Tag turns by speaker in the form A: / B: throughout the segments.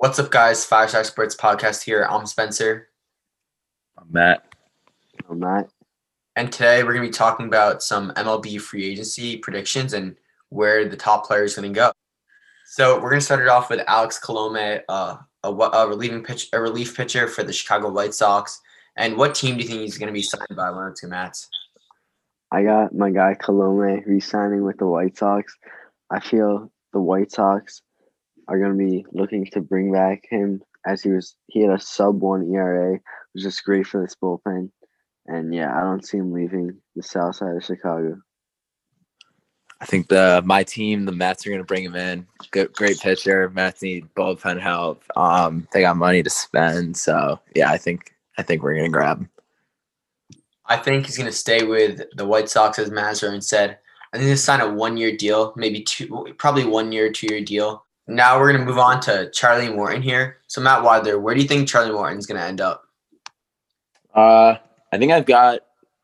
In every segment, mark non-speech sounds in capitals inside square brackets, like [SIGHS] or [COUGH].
A: What's up, guys? Five Star Sports Podcast here. I'm Spencer.
B: I'm Matt.
C: I'm Matt.
A: And today we're going to be talking about some MLB free agency predictions and where the top player is going to go. So we're going to start it off with Alex Colome, uh, a, a relieving pitch, a relief pitcher for the Chicago White Sox. And what team do you think he's going to be signed by? One or two Mats.
C: I got my guy Colome re-signing with the White Sox. I feel the White Sox are going to be looking to bring back him as he was he had a sub one ERA, which was just great for this bullpen. And yeah, I don't see him leaving the south side of Chicago.
B: I think the my team, the Mets, are going to bring him in. Good, great pitcher. Mets need bullpen help. Um, they got money to spend, so yeah, I think I think we're going to grab him.
A: I think he's going to stay with the White Sox, as Mazur said. I think he'll sign a one-year deal, maybe two, probably one year, two-year deal. Now we're going to move on to Charlie Morton here. So Matt Wadler, where do you think Charlie Morton's going to end up?
B: Uh, I think I've got a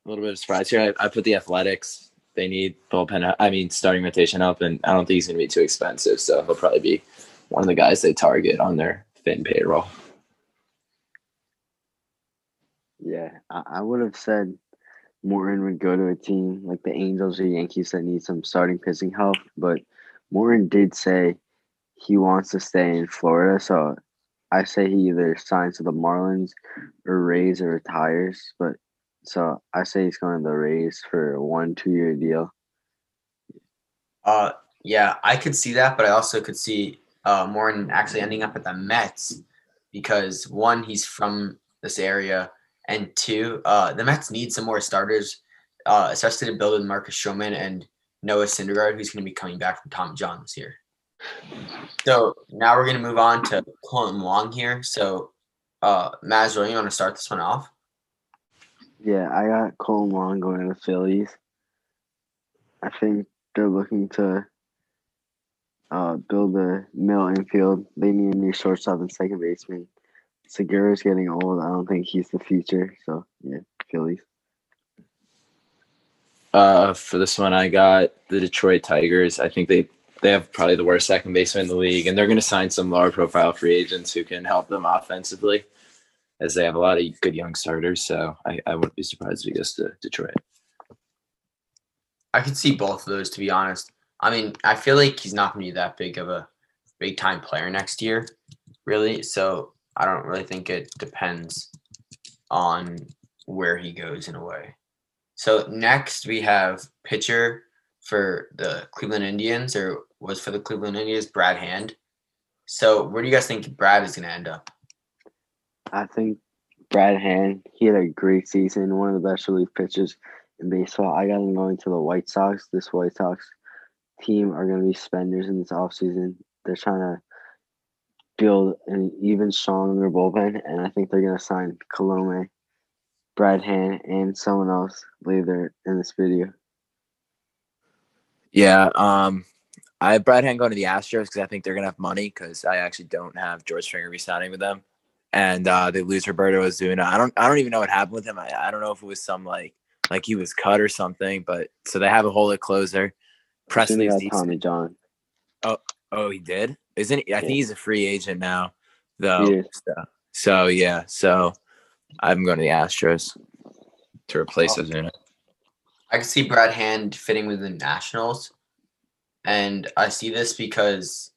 B: little bit of surprise here. I, I put the Athletics. They need bullpen. I mean, starting rotation help, and I don't think he's going to be too expensive. So he'll probably be one of the guys they target on their thin payroll.
C: Yeah, I, I would have said Morton would go to a team like the Angels or Yankees that need some starting pitching help, but Morton did say he wants to stay in Florida, so I say he either signs to the Marlins or Rays or retires. But so I say he's going to the Rays for one two year deal.
A: Uh, yeah, I could see that, but I also could see uh, Morton actually ending up at the Mets because one, he's from this area, and two, uh, the Mets need some more starters, uh, especially to build with Marcus Stroman and Noah Syndergaard, who's going to be coming back from Tom John this year. So now we're going to move on to Kolten Wong here. So, uh, Mazro, you want to start this one off?
C: Yeah, I got Kolten Wong going to the Phillies. I think they're looking to uh, build a middle infield. They need a new shortstop and second baseman. Segura's getting old. I don't think he's the future. So yeah, Phillies.
B: Uh, for this one, I got the Detroit Tigers. I think they they have probably the worst second baseman in the league, and they're going to sign some lower profile free agents who can help them offensively, as they have a lot of good young starters. So I, I wouldn't be surprised if he goes to Detroit.
A: I could see both of those, to be honest. I mean, I feel like he's not going to be that big of a big time player next year, really. So I don't really think it depends on where he goes in a way. So next we have pitcher for the Cleveland Indians, or was for the Cleveland Indians, Brad Hand. So where do you guys think Brad is going to end up?
C: I think Brad Hand, he had a great season, one of the best relief pitchers in baseball. I got him going to the White Sox. This White Sox team are going to be spenders in this offseason. They're trying to build an even stronger bullpen, and I think they're going to sign Colome, Brad Hand, and someone else later in this video.
B: Yeah, um, I have Brad Hand going to the Astros because I think they're gonna have money because I actually don't have George Springer resigning with them, and uh, they lose Roberto Osuna. I don't, I don't even know what happened with him. I, I don't know if it was some like, like he was cut or something. But so they have a hole at closer.
C: Pressly's Tommy John.
B: Oh, oh, he did. Isn't he? I yeah. think he's a free agent now, though. So, so, yeah, so I'm going to the Astros to replace oh. Osuna.
A: I can see Brad Hand fitting with the Nationals. And I see this because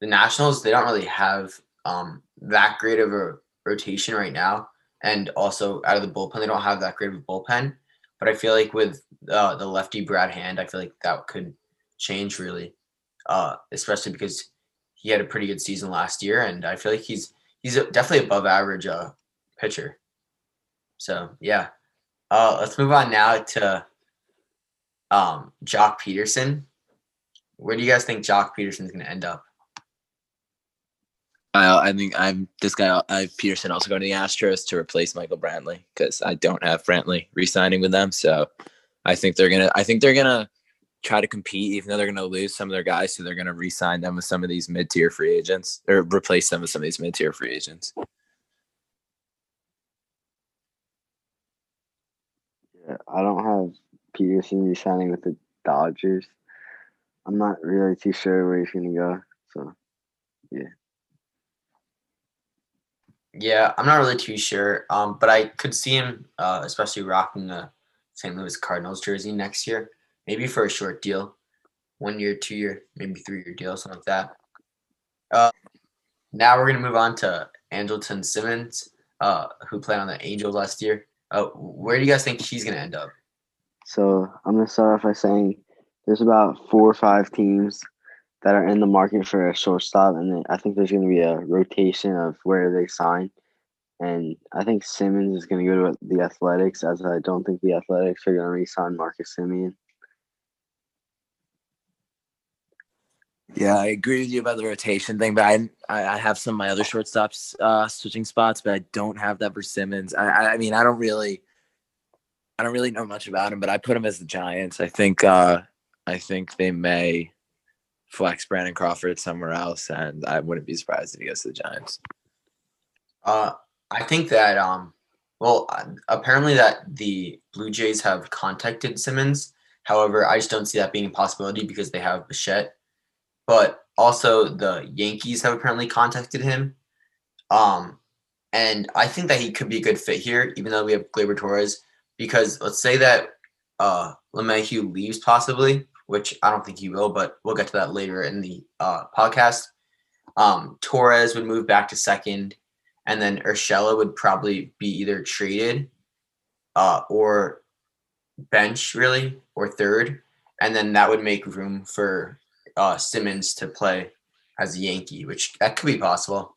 A: the Nationals, they don't really have um, that great of a rotation right now. And also out of the bullpen, they don't have that great of a bullpen. But I feel like with uh, the lefty Brad Hand, I feel like that could change really, uh, especially because he had a pretty good season last year. And I feel like he's he's definitely above average uh, pitcher. So, yeah. Uh, let's move on now to um, Joc Pederson. Where do you guys think Joc Pederson is going to end up?
B: I, I think I'm this guy. I Pederson also going to the Astros to replace Michael Brantley because I don't have Brantley re-signing with them. So I think they're gonna. I think they're gonna try to compete, even though they're gonna lose some of their guys. So they're gonna re-sign them with some of these mid-tier free agents or replace them with some of these mid-tier free agents.
C: Yeah, I don't have Pederson re-signing with the Dodgers. I'm not really too sure where he's gonna go. So, yeah.
A: Yeah, I'm not really too sure. Um, but I could see him, uh, especially rocking the St. Louis Cardinals jersey next year, maybe for a short deal, one year, two year, maybe three year deal, something like that. Uh, now we're gonna move on to Andrelton Simmons, uh, who played on the Angels last year. Uh, where do you guys think he's gonna end up?
C: So I'm gonna start off by saying there's about four or five teams that are in the market for a shortstop, and I think there's gonna be a rotation of where they sign. And I think Simmons is going to go to the Athletics, as I don't think the Athletics are going to re-sign Marcus Semien.
B: Yeah, I agree with you about the rotation thing, but I I have some of my other shortstops uh, switching spots, but I don't have that for Simmons. I I mean I don't really I don't really know much about him, but I put him as the Giants. I think uh, I think they may flex Brandon Crawford somewhere else, and I wouldn't be surprised if he goes to the Giants.
A: Uh, I think that um, well, apparently that the Blue Jays have contacted Simmons. However, I just don't see that being a possibility because they have Bichette but also the Yankees have apparently contacted him. Um, and I think that he could be a good fit here, even though we have Gleyber Torres. Because let's say that uh, LeMahieu leaves possibly, which I don't think he will, but we'll get to that later in the uh, podcast. Um, Torres would move back to second, and then Urshela would probably be either traded uh, or bench, really, or third. And then that would make room for uh, Simmons to play as a Yankee, which that could be possible.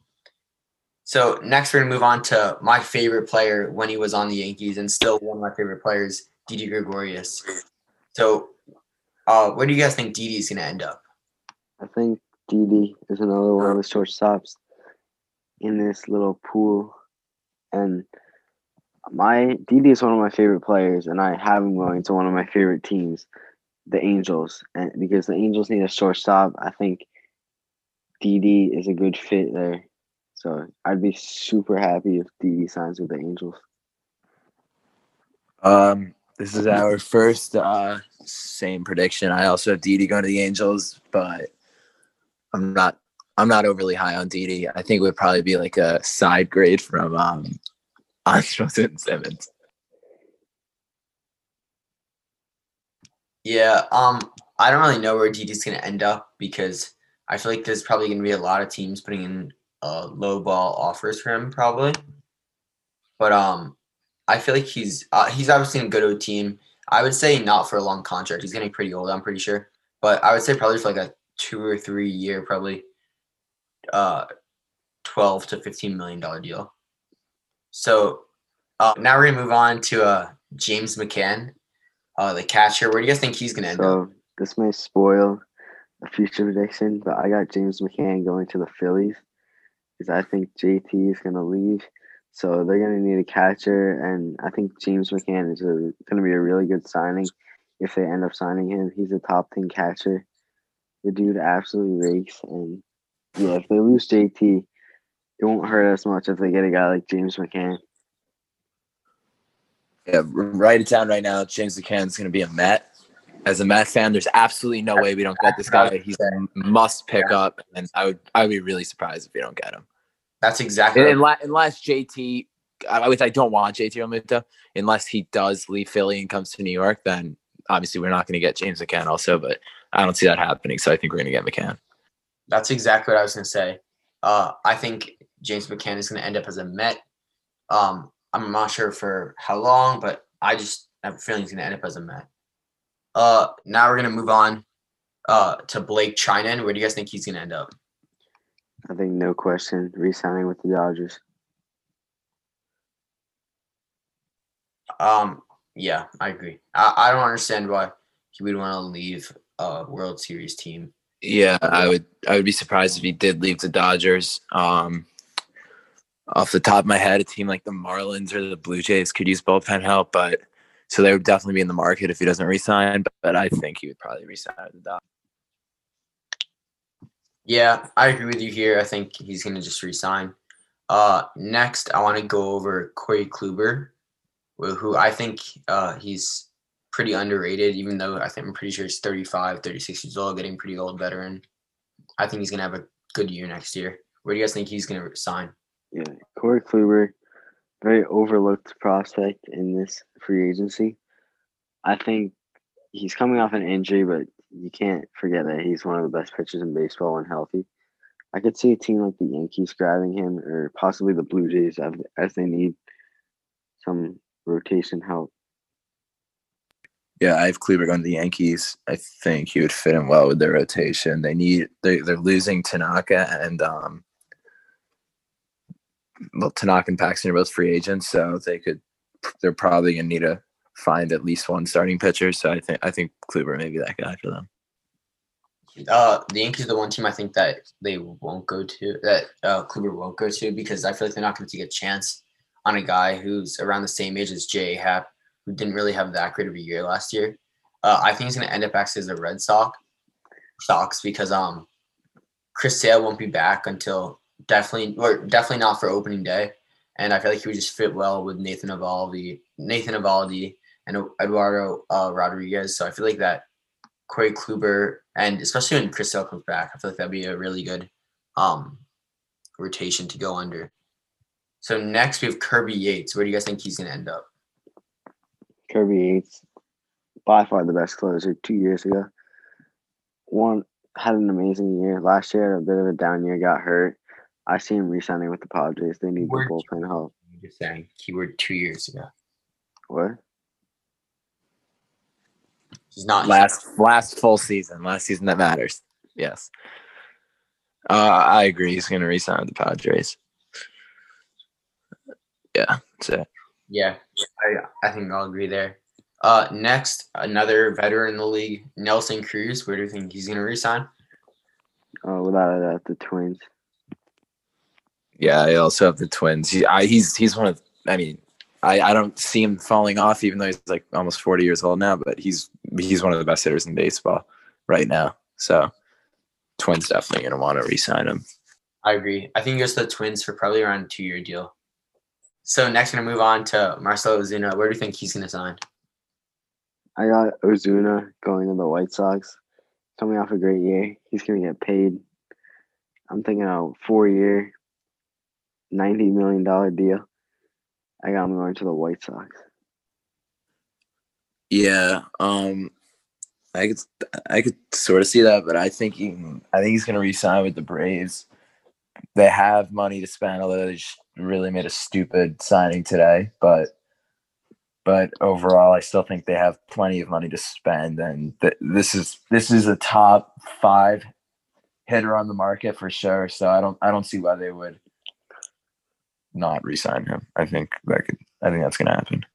A: So next, we're gonna move on to my favorite player when he was on the Yankees, and still one of my favorite players, Didi Gregorius. So, uh, where do you guys think Didi is gonna end up?
C: I think Didi is another one of the shortstops in this little pool, and my Didi is one of my favorite players, and I have him going to one of my favorite teams the Angels, and because the Angels need a shortstop, I think Didi is a good fit there. So I'd be super happy if Didi signs with the Angels.
B: Um, this is our first uh same prediction. I also have Didi going to the Angels, but I'm not I'm not overly high on Didi. I think it would probably be like a side grade from um [LAUGHS] Andrelton Simmons.
A: Yeah, um, I don't really know where Didi's gonna end up because I feel like there's probably gonna be a lot of teams putting in uh, low ball offers for him, probably. But um, I feel like he's uh, he's obviously in a good old team. I would say not for a long contract. He's getting pretty old. I'm pretty sure, but I would say probably for like a two or three year, probably uh, twelve to fifteen million dollar deal. So uh, now we're gonna move on to uh, James McCann uh, the catcher. Where do you guys think he's going to end
C: so,
A: up?
C: This may spoil a future prediction, but I got James McCann going to the Phillies because I think JT is going to leave. So they're going to need a catcher, and I think James McCann is going to be a really good signing if they end up signing him. He's a top 10 catcher. The dude absolutely rakes, and yeah, if they lose JT, it won't hurt as much if they get a guy like James McCann.
B: Yeah, write it down right now. James McCann is going to be a Met. As a Met fan, there's absolutely no way we don't get this guy. He's a must pick up, and I would I would be really surprised if we don't get him.
A: That's exactly
B: unless, unless JT, which I don't want JT Realmuto, unless he does leave Philly and comes to New York, then obviously we're not going to get James McCann also. But I don't see that happening, so I think we're going to get McCann.
A: That's exactly what I was going to say. Uh, I think James McCann is going to end up as a Met. Um, I'm not sure for how long, but I just have a feeling he's going to end up as a Met. Uh, now we're going to move on uh, to Blake Treinen. Where do you guys think he's going to end up?
C: I think no question, re-signing with the Dodgers.
A: Um, yeah, I agree. I, I don't understand why he would want to leave a World Series team.
B: Yeah, I would. I would be surprised if he did leave the Dodgers. Um, off the top of my head, a team like the Marlins or the Blue Jays could use bullpen help, but so they would definitely be in the market if he doesn't resign. But, but I think he would probably resign with the Dodgers.
A: Yeah, I agree with you here. I think he's going to just resign. Uh, next, I want to go over Corey Kluber, who I think uh, he's pretty underrated, even though I think I'm pretty sure he's 35, 36 years old, getting pretty old veteran. I think he's going to have a good year next year. Where do you guys think he's going to sign?
C: Yeah, Corey Kluber, very overlooked prospect in this free agency. I think he's coming off an injury, but you can't forget that he's one of the best pitchers in baseball when healthy. I could see a team like the Yankees grabbing him, or possibly the Blue Jays as, they need some rotation help.
B: Yeah, I have Kluber to the Yankees. I think he would fit in well with their rotation. They need they they're losing Tanaka and um well Tanaka and Paxton are both free agents, so they could they're probably gonna need to find at least one starting pitcher. So I think I think Kluber may be that guy for them.
A: Uh, the Yankees are the one team I think that they won't go to that uh, Kluber won't go to because I feel like they're not going to take a chance on a guy who's around the same age as J. Happ, who didn't really have that great of a year last year. Uh, I think he's going to end up actually as a Red Sox, Sox because um, Chris Sale won't be back until definitely or definitely not for opening day, and I feel like he would just fit well with Nathan Eovaldi, Nathan Eovaldi, and Eduardo uh, Rodriguez. So I feel like that Corey Kluber, and especially when Chris Sale comes back, I feel like that'd be a really good um, rotation to go under. So next we have Kirby Yates. Where do you guys think he's going to end up?
C: Kirby Yates, by far the best closer two years ago. One had an amazing year. Last year, a bit of a down year, got hurt. I see him re-signing with the Padres. They need
A: Word
C: the bullpen help.
A: I'm just saying, keyword two years ago.
C: What?
A: He's not
B: Last last full season, last season that matters. Yes. Uh, I agree. He's going to resign with the Padres. Yeah, that's it.
A: Yeah, I, I think I'll agree there. Uh, next, another veteran in the league, Nelson Cruz. Where do you think he's going to resign?
C: Uh, without a doubt, the Twins.
B: Yeah, I also have the Twins. He, I, he's he's one of. I mean, I, I don't see him falling off, even though he's like almost forty years old now. But he's he's one of the best hitters in baseball right now. So, Twins definitely gonna want to re-sign him.
A: I agree. I think he goes to the Twins for probably around a two-year deal. So next, we're gonna move on to Marcelo Ozuna. Where do you think he's gonna sign?
C: I got Ozuna going to the White Sox. Coming off a great year. He's going to get paid. I'm thinking a four year, $90 million deal. I got him going to the White Sox.
B: Yeah, um, I could I could sort of see that, but I think he, I think he's gonna re-sign with the Braves. They have money to spend, although they just really made a stupid signing today. But but overall, I still think they have plenty of money to spend, and th- this is this is a top five hitter on the market for sure. So I don't I don't see why they would not re-sign him. I think that could I think that's gonna happen.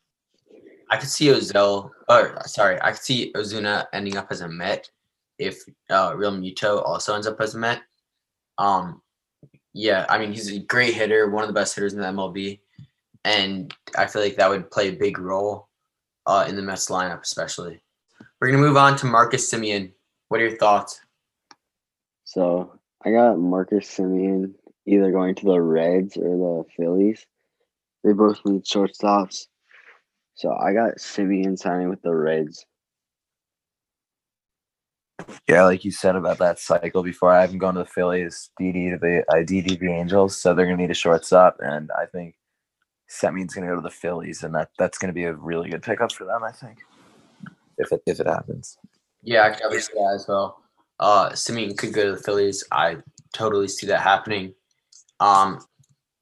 A: I could see Ozell, or sorry, I could see Ozuna ending up as a Met if uh, Realmuto also ends up as a Met. Um, yeah, I mean he's a great hitter, one of the best hitters in the MLB, and I feel like that would play a big role uh, in the Mets lineup, especially. We're gonna move on to Marcus Semien. What are your thoughts?
C: So I got Marcus Semien either going to the Reds or the Phillies. They both need shortstops. So I got Semien signing with the Reds.
B: Yeah, like you said about that cycle before, I haven't gone to the Phillies, Didi to the I Didi to the Angels, so they're gonna need a shortstop, and I think Semien's gonna go to the Phillies, and that that's gonna be a really good pickup for them. I think if it if it happens.
A: Yeah, I could definitely see that as well. Uh, Semien could go to the Phillies. I totally see that happening. Um,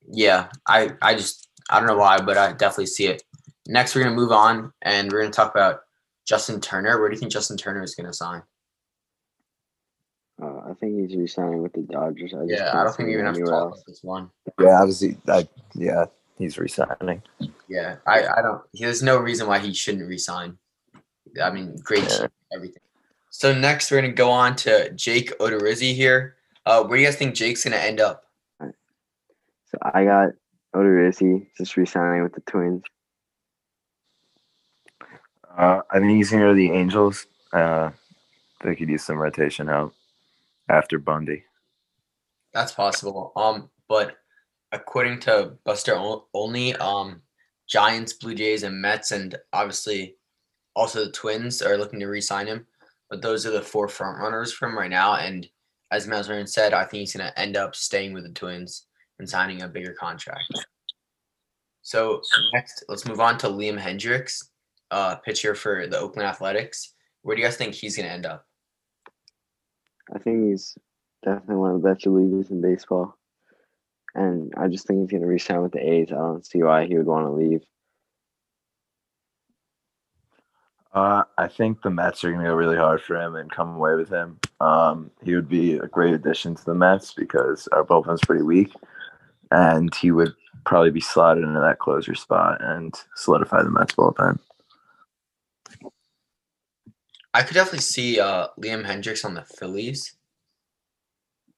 A: yeah, I I just I don't know why, but I definitely see it. Next, we're gonna move on, and we're gonna talk about Justin Turner. Where do you think Justin Turner is gonna sign?
C: Uh, I think he's re-signing with the Dodgers. I just
A: Yeah, I don't
C: see
A: think we
C: him
A: even have to
C: anywhere
A: talk
C: else.
A: about this one.
B: Yeah, obviously, I yeah, he's resigning.
A: Yeah, I I don't. There's no reason why he shouldn't resign. I mean, great
B: Yeah.
A: team, everything. So next, we're gonna go on to Jake Odorizzi here. Uh, where do you guys think Jake's gonna end up?
C: So I got Odorizzi just re-signing with the Twins.
B: Uh, I think he's gonna the Angels. Uh, they could use some rotation help after Bundy.
A: That's possible. Um, but according to Buster O- Olney, um, Giants, Blue Jays, and Mets, and obviously also the Twins are looking to re-sign him. But those are the four front runners from right now. And as Mazarine said, I think he's gonna end up staying with the Twins. And signing a bigger contract. So next, let's move on to Liam Hendriks, uh, pitcher for the Oakland Athletics. Where do you guys think he's going to end up?
C: I think he's definitely one of the best relievers in baseball. And I just think he's going to resign with the A's. I don't see why he would want to leave.
B: Uh, I think the Mets are going to go really hard for him and come away with him. Um, he would be a great addition to the Mets because our bullpen's pretty weak, and he would probably be slotted into that closer spot and solidify the Mets bullpen.
A: I could definitely see uh, Liam Hendriks on the Phillies.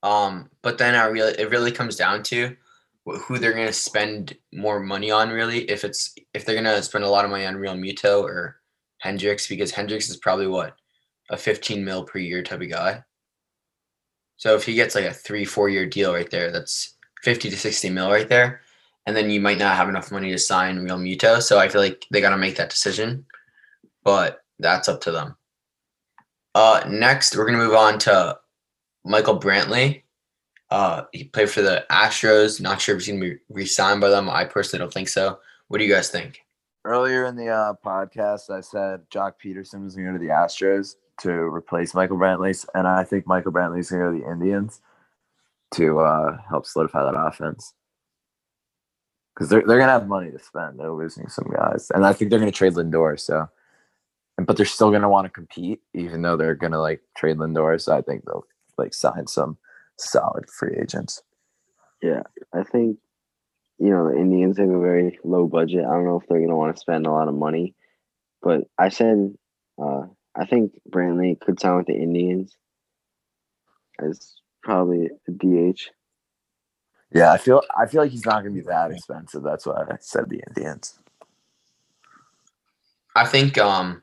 A: Um, but then I really it really comes down to who they're gonna spend more money on. Really, if it's if they're gonna spend a lot of money on Realmuto or Hendriks, because Hendriks is probably what a 15 mil per year type of guy. So if he gets like a three four year deal right there, that's 50 to 60 mil right there, and then you might not have enough money to sign Realmuto. So I feel like they gotta make that decision, but that's up to them. Uh, next, we're gonna move on to Michael Brantley. Uh, he played for the Astros. Not sure if he's gonna be re-signed by them. I personally don't think so. What do you guys think?
B: Earlier in the uh, podcast, I said Joc Pederson was going to go to the Astros to replace Michael Brantley, and I think Michael Brantley's going to go to the Indians to uh, help solidify that offense because they're they're going to have money to spend. They're losing some guys, and I think they're going to trade Lindor. So, and but they're still going to want to compete, even though they're going to like trade Lindor. So I think they'll like sign some solid free agents.
C: Yeah, I think you know the Indians have a very low budget. I don't know if they're going to want to spend a lot of money, but I said uh, I think Brantley could sign with the Indians as probably a DH.
B: Yeah, I feel I feel like he's not going to be that expensive. That's why I said the Indians.
A: I think um,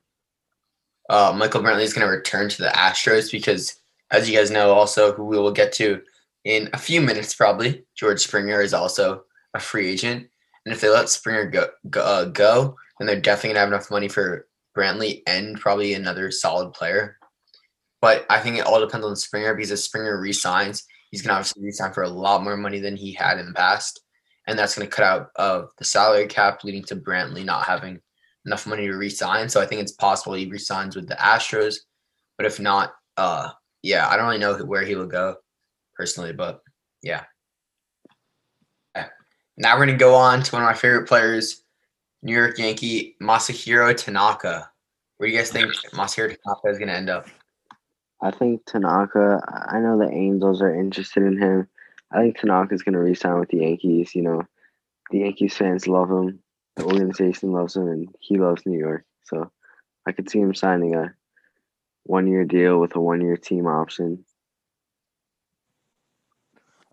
A: uh, Michael Brantley is going to return to the Astros because as you guys know, also who we will get to in a few minutes, probably George Springer is also a free agent, and if they let Springer go, go, uh, go then they're definitely gonna have enough money for Brantley and probably another solid player. But I think it all depends on Springer because if Springer resigns, he's gonna obviously resign for a lot more money than he had in the past, and that's gonna cut out of the salary cap, leading to Brantley not having enough money to resign. So I think it's possible he resigns with the Astros, but if not, uh, yeah, I don't really know where he will go personally, but yeah. Now we're gonna go on to one of my favorite players, New York Yankee Masahiro Tanaka. Where do you guys think Masahiro Tanaka is gonna end up?
C: I think Tanaka. I know the Angels are interested in him. I think Tanaka is gonna resign with the Yankees. You know, the Yankees fans love him. The organization loves him, and he loves New York. So I could see him signing a one year deal with a one year team option.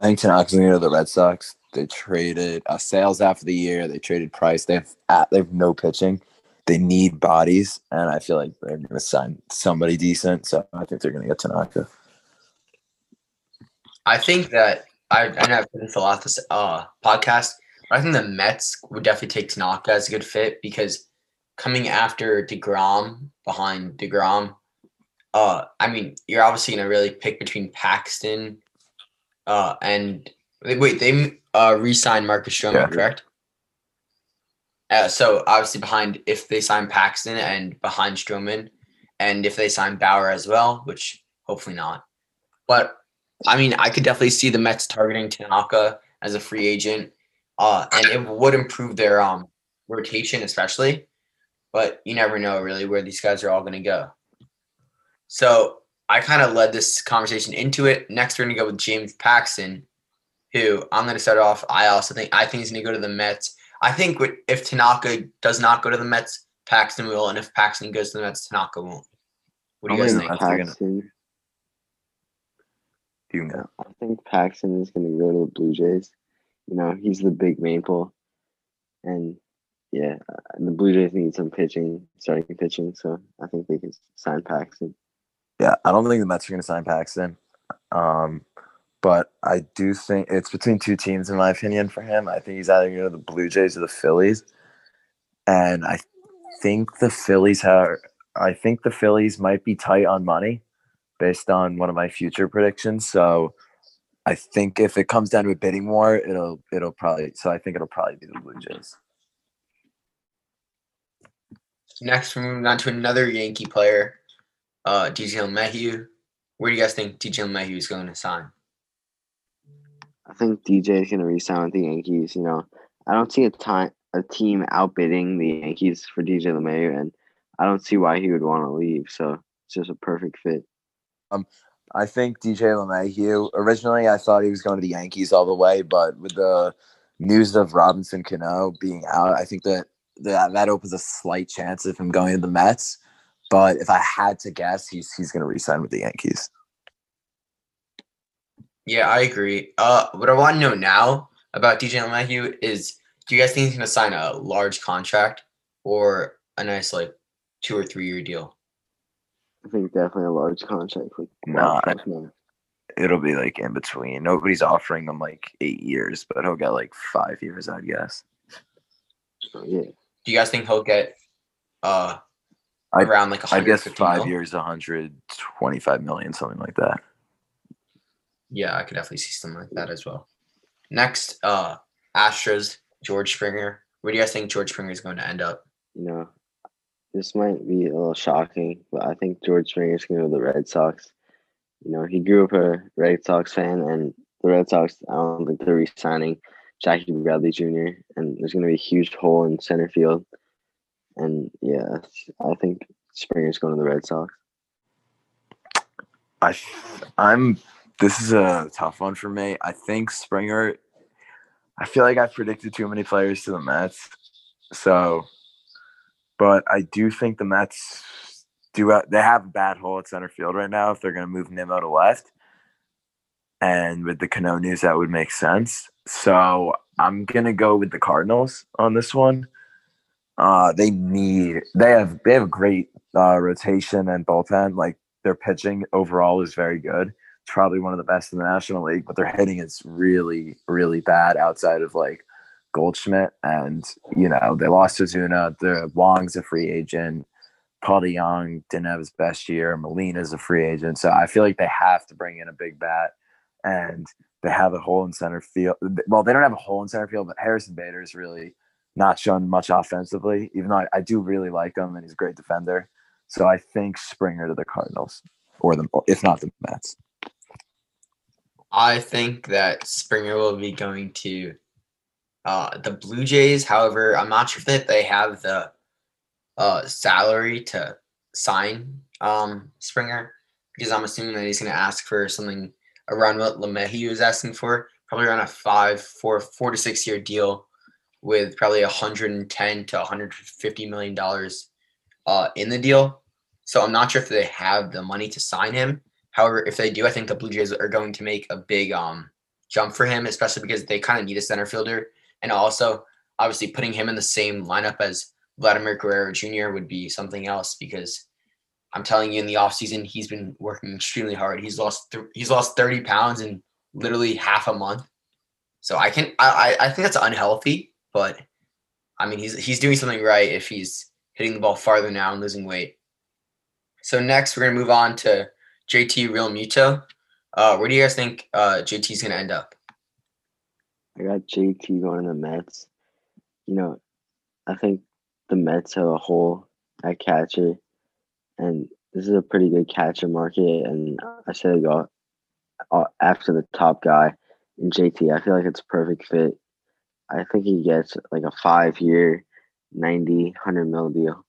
B: I think Tanaka's going to go to the Red Sox. They traded uh, sales after the year. They traded Price. They have uh, they have no pitching. They need bodies, and I feel like they're going to sign somebody decent. So I think they're going to get Tanaka.
A: I think that I, I know I've been a lot this uh, podcast, but I think the Mets would definitely take Tanaka as a good fit because coming after Degrom behind Degrom uh, I mean, you're obviously gonna really pick between Paxton, uh, and wait, they uh re-signed Marcus Stroman, yeah. correct? Uh, so obviously behind if they sign Paxton and behind Stroman, and if they sign Bauer as well, which hopefully not. But I mean, I could definitely see the Mets targeting Tanaka as a free agent, uh, and it would improve their um rotation especially. But you never know really where these guys are all going to go. So I kind of led this conversation into it. Next, we're going to go with James Paxton, who I'm going to start off. I also think I think he's going to go to the Mets. I think if Tanaka does not go to the Mets, Paxton will, and if Paxton goes to the Mets, Tanaka won't. What do you guys think? Paxton,
C: you know. I think Paxton is going to go to the Blue Jays. You know, he's the big maple, and yeah, the Blue Jays need some pitching, starting pitching. So I think they can sign Paxton.
B: Yeah, I don't think the Mets are going to sign Paxton. Um, but I do think it's between two teams, in my opinion, for him. I think he's either going to the Blue Jays or the Phillies. And I think the Phillies have, I think the Phillies might be tight on money based on one of my future predictions. So I think if it comes down to a bidding war, it'll it'll probably so I think it'll probably be the Blue Jays.
A: Next, we're moving on to another Yankee player, uh, DJ LeMahieu. Where do you guys think DJ LeMahieu is going to sign?
C: I think DJ is going to re-sign with the Yankees. You know, I don't see a time a team outbidding the Yankees for DJ LeMahieu, and I don't see why he would want to leave. So it's just a perfect fit.
B: Um, I think DJ LeMahieu. Originally, I thought he was going to the Yankees all the way, but with the news of Robinson Cano being out, I think that that that opens a slight chance of him going to the Mets. But if I had to guess, he's he's going to resign with the Yankees.
A: Yeah, I agree. Uh, what I want to know now about DJ LeMahieu is, do you guys think he's going to sign a large contract or a nice like two or three year deal?
C: I think definitely a large contract. Like
B: Nah,
C: contract.
B: It'll be like in between. Nobody's offering him like eight years, but he'll get like five years, I'd guess.
C: So, yeah,
A: Do you guys think he'll get uh
B: I-
A: around like
B: I guess
A: 150
B: five
A: mil?
B: years, 125 million, something like that.
A: Yeah, I could definitely see something like that as well. Next, uh, Astros, George Springer. Where do you guys think George Springer is going to end up?
C: you know, this might be a little shocking, but I think George Springer is going to go to the Red Sox. You know, he grew up a Red Sox fan, and the Red Sox, I don't think they're re-signing Jackie Bradley Jr. And there's going to be a huge hole in center field. And yeah, I think Springer's going to the Red Sox.
B: I, I'm. This is a tough one for me. I think Springer. I feel like I've predicted too many players to the Mets, so. But I do think the Mets do. They have a bad hole at center field right now. If they're going to move Nimmo to left, and with the Cano news, that would make sense. So I'm gonna go with the Cardinals on this one. Uh, they need. They have. They have a great uh, rotation and bullpen. Like their pitching overall is very good. Probably one of the best in the National League, but their hitting is really, really bad outside of like Goldschmidt. And, you know, they lost Ozuna. The Wong's a free agent. Paul DeJong didn't have his best year. Molina's a free agent. So I feel like they have to bring in a big bat. And they have a hole in center field. Well, they don't have a hole in center field, but Harrison Bader is really not shown much offensively, even though I, I do really like him and he's a great defender. So I think Springer to the Cardinals, or the if not the Mets.
A: I think that Springer will be going to uh, the Blue Jays. However, I'm not sure that they have the uh, salary to sign um, Springer because I'm assuming that he's going to ask for something around what LeMahieu was asking for, probably around a five, four, four to six year deal with probably 110 to 150 million dollars uh, in the deal. So I'm not sure if they have the money to sign him. However, if they do, I think the Blue Jays are going to make a big um, jump for him, especially because they kind of need a center fielder. And also, obviously, putting him in the same lineup as Vladimir Guerrero Jr. would be something else because I'm telling you, in the offseason, he's been working extremely hard. He's lost th- he's lost 30 pounds in literally half a month. So I can I, I think that's unhealthy, but I mean he's he's doing something right if he's hitting the ball farther now and losing weight. So next we're gonna move on to JT Realmuto. Uh, where do you guys think uh, JT's gonna end up?
C: I got JT going to the Mets. You know, I think the Mets have a hole at catcher, and this is a pretty good catcher market. And I said they go uh, after the top guy in JT. I feel like it's a perfect fit. I think he gets like a five year, 90, 100 mil deal.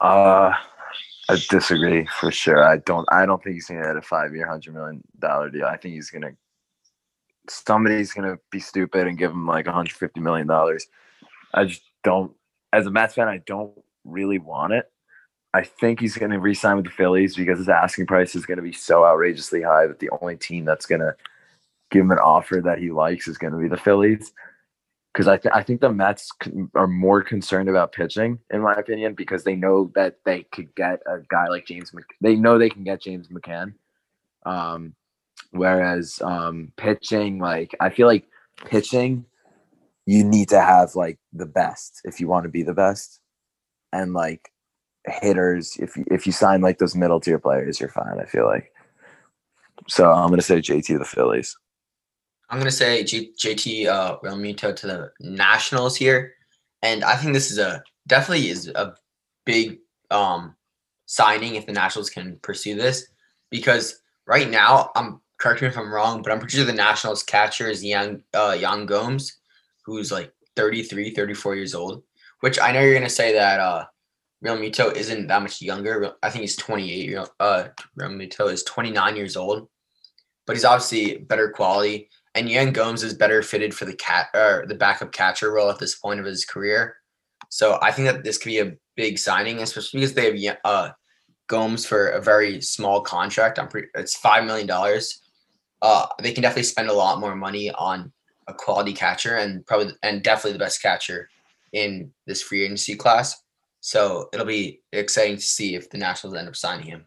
B: Uh, I disagree for sure. I don't. I don't think he's gonna get a five-year, hundred million dollar deal. I think he's gonna. Somebody's gonna be stupid and give him like 150 million dollars. I just don't. As a Mets fan, I don't really want it. I think he's going to re-sign with the Phillies because his asking price is going to be so outrageously high that the only team that's going to give him an offer that he likes is going to be the Phillies. Because I, th- I think the Mets are more concerned about pitching, in my opinion, because they know that they could get a guy like James. Mc- they know they can get James McCann. Um, whereas um, pitching, like I feel like pitching, you need to have like the best if you want to be the best, and like hitters, if you, if you sign like those middle tier players, you're fine. I feel like. So I'm gonna say JT the Phillies.
A: I'm gonna say G- JT uh, Realmuto to the Nationals here, and I think this is a definitely is a big um, signing if the Nationals can pursue this because right now I'm correct me if I'm wrong, but I'm pretty sure the Nationals catcher is Yan uh, Gomes, who's like 33, 34 years old. Which I know you're gonna say that uh, isn't that much younger. I think he's 28. Real uh, is 29 years old, but he's obviously better quality. And Yan Gomes is better fitted for the cat or the backup catcher role at this point of his career. So I think that this could be a big signing, especially because they have uh, Gomes for a very small contract. I'm pretty. It's five million dollars. Uh, they can definitely spend a lot more money on a quality catcher and probably and definitely the best catcher in this free agency class. So it'll be exciting to see if the Nationals end up signing him.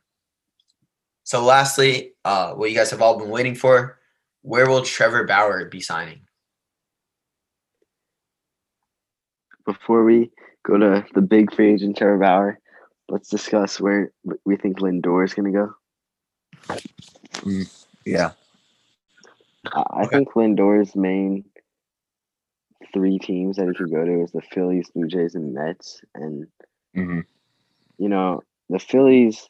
A: So lastly, uh, what you guys have all been waiting for, where will Trevor Bauer be signing?
C: Before we go to the big free agent Trevor Bauer, let's discuss where we think Lindor is going to go.
B: Yeah.
C: I I think Lindor's main three teams that he could go to is the Phillies, Blue Jays, and Mets. And
B: hmm
C: you know, the Phillies,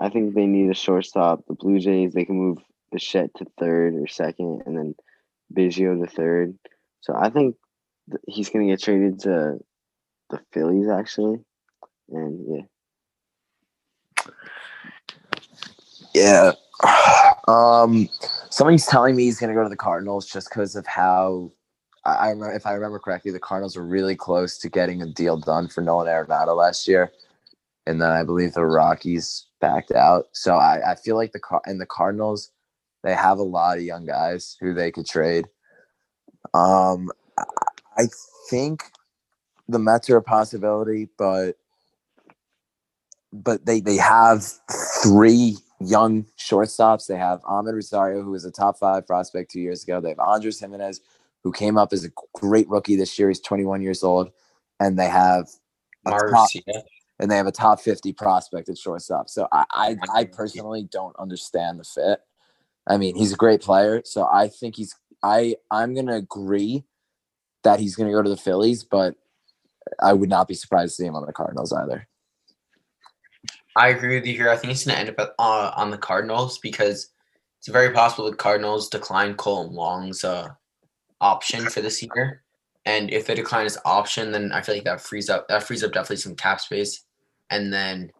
C: I think they need a shortstop. The Blue Jays, they can move Bichette to third or second, and then Biggio to third. So I think th- he's going to get traded to the Phillies, actually. And yeah,
B: Yeah. [SIGHS] Um, somebody's telling me he's going to go to the Cardinals just because of how I, I remember, if I remember correctly, the Cardinals were really close to getting a deal done for Nolan Arenado last year, and then I believe the Rockies backed out. So I, I feel like the Car- and the Cardinals, they have a lot of young guys who they could trade. Um, I- think the Mets are a possibility, but but they they have three young shortstops. They have Amed Rosario, who was a top five prospect two years ago. They have Andres Gimenez, who came up as a great rookie this year. He's 21 years old, and they have a top,
A: Marcia.
B: and they have a top 50 prospect at shortstop. So I, I I personally don't understand the fit. I mean, he's a great player, so I think he's I I'm gonna agree that he's gonna go to the Phillies, but I would not be surprised to see him on the Cardinals either.
A: I agree with you here. I think he's going to end up uh, on the Cardinals because it's very possible the Cardinals decline Kolten Wong's uh, option for this year. And if they decline his option, then I feel like that frees up that frees up definitely some cap space, and then,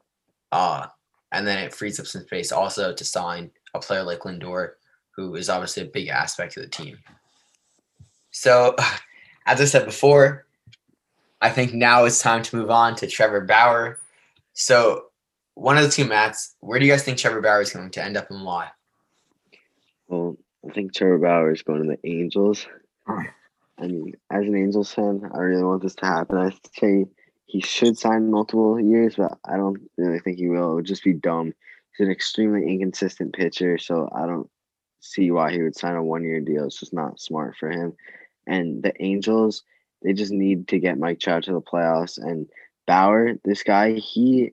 A: uh, and then it frees up some space also to sign a player like Lindor, who is obviously a big aspect of the team. So, [SIGHS] as I said before, I think now it's time to move on to Trevor Bauer. So, one of the two mats, where do you guys think Trevor Bauer is going to end up and why?
C: well, I think Trevor Bauer is going to the Angels. I mean, as an Angels fan, I really want this to happen. I say he should sign multiple years, but I don't really think he will. It would just be dumb. He's an extremely inconsistent pitcher, so I don't see why he would sign a one year deal. It's just not smart for him. And the Angels, they just need to get Mike Trout to the playoffs. And Bauer, this guy, he,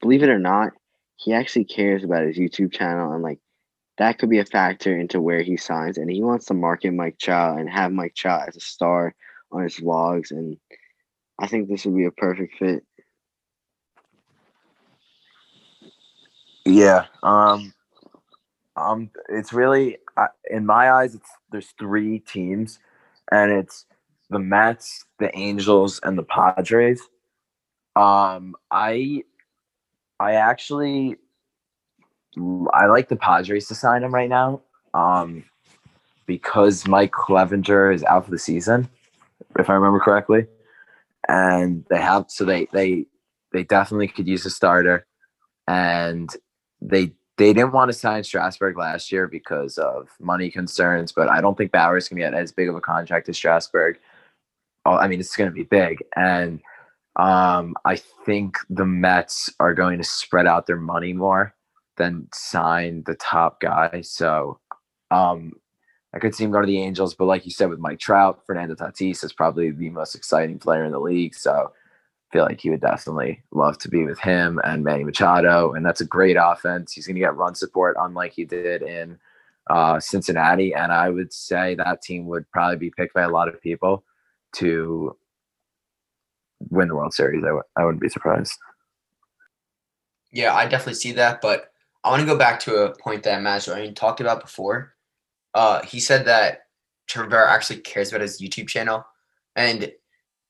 C: believe it or not, he actually cares about his YouTube channel and like that could be a factor into where he signs. And he wants to market Mike Trout and have Mike Trout as a star on his vlogs. And I think this would be a perfect fit.
B: Yeah. Um. Um. It's really, uh, in my eyes, it's there's three teams, and it's the Mets, the Angels, and the Padres. Um. I. I actually. I like the Padres to sign him right now. Um. Because Mike Clevinger is out for the season, if I remember correctly, and they have so they they they definitely could use a starter, and they they didn't want to sign Strasburg last year because of money concerns, but I don't think Bauer's gonna get as big of a contract as Strasburg. Oh, I mean, it's gonna be big, and um, I think the Mets are going to spread out their money more than sign the top guy. So, um, I could see him go to the Angels, but like you said, with Mike Trout, Fernando Tatis is probably the most exciting player in the league. So, feel like he would definitely love to be with him and Manny Machado, and that's a great offense. He's going to get run support, unlike he did in uh, Cincinnati, and I would say that team would probably be picked by a lot of people to win the World Series. I w- I wouldn't be surprised.
A: Yeah, I definitely see that, but I want to go back to a point that Jordan talked about before. Uh, he said that Trevor actually cares about his YouTube channel, and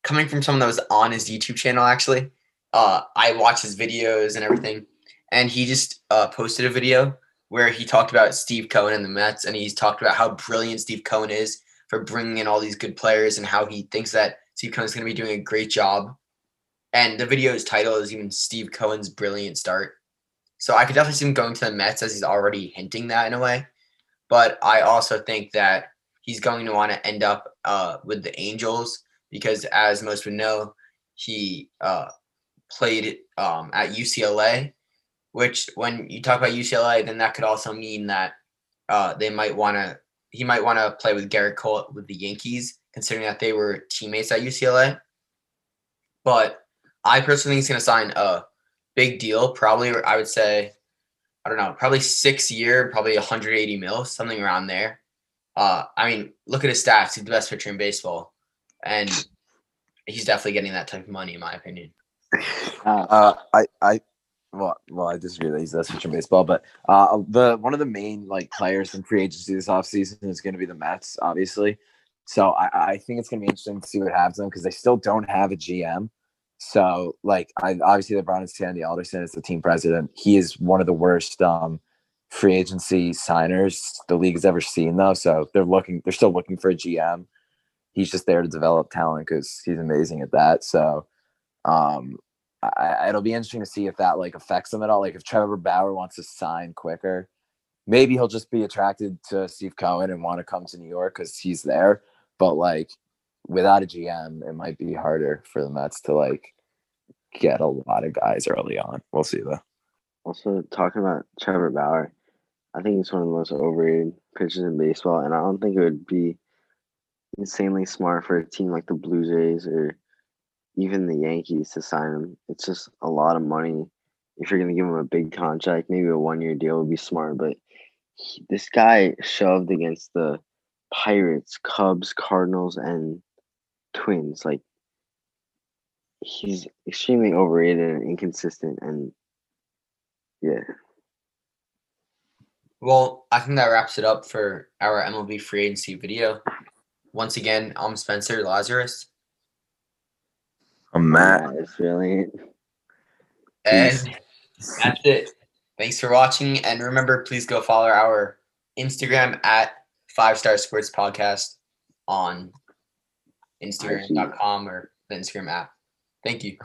A: coming from someone that was on his YouTube channel, actually, uh, I watched his videos and everything, and he just uh, posted a video where he talked about Steve Cohen and the Mets, and he's talked about how brilliant Steve Cohen is for bringing in all these good players, and how he thinks that Steve Cohen's going to be doing a great job. And the video's title is even Steve Cohen's brilliant start. So I could definitely see him going to the Mets as he's already hinting that in a way. But I also think that he's going to want to end up uh, with the Angels because, as most would know, he uh, played um, at UCLA. Which, when you talk about UCLA, then that could also mean that uh, they might want to. He might want to play with Gerrit Cole with the Yankees, considering that they were teammates at UCLA. But I personally think he's going to sign a big deal. Probably, I would say, I don't know, probably six year, probably 180 mil, something around there. Uh, I mean, look at his stats. He's the best pitcher in baseball, and he's definitely getting that type of money, in my opinion.
C: Uh,
B: Uh, I, I, well, well, I disagree that he's the best pitcher in baseball, but uh, the one of the main like players in free agency this offseason is going to be the Mets, obviously. So I, I think it's going to be interesting to see what happens them because they still don't have a GM. So like, I obviously they brought in Sandy Alderson as the team president. He is one of the worst um, free agency signers the league has ever seen, though. So they're looking, they're still looking for a GM. He's just there to develop talent because he's amazing at that. So um, I, it'll be interesting to see if that like affects him at all. Like if Trevor Bauer wants to sign quicker, maybe he'll just be attracted to Steve Cohen and want to come to New York because he's there. But like without a GM, it might be harder for the Mets to like get a lot of guys early on. We'll see though.
C: also, talking about Trevor Bauer, I think he's one of the most overrated pitchers in baseball, and I don't think it would be insanely smart for a team like the Blue Jays or even the Yankees to sign him. It's just a lot of money. If you're going to give him a big contract, maybe a one year deal would be smart. But he, this guy shoved against the Pirates, Cubs, Cardinals, and Twins. Like, he's extremely overrated and inconsistent. And yeah,
A: Well, I think that wraps it up for our MLB free agency video. Once again, I'm Spencer Lazarus.
B: I'm Matt.
C: that is really
A: And
B: Peace.
A: that's it. Thanks for watching. And remember, please go follow our Instagram at Five Star Sports Podcast on Instagram.com or the Instagram app. Thank you.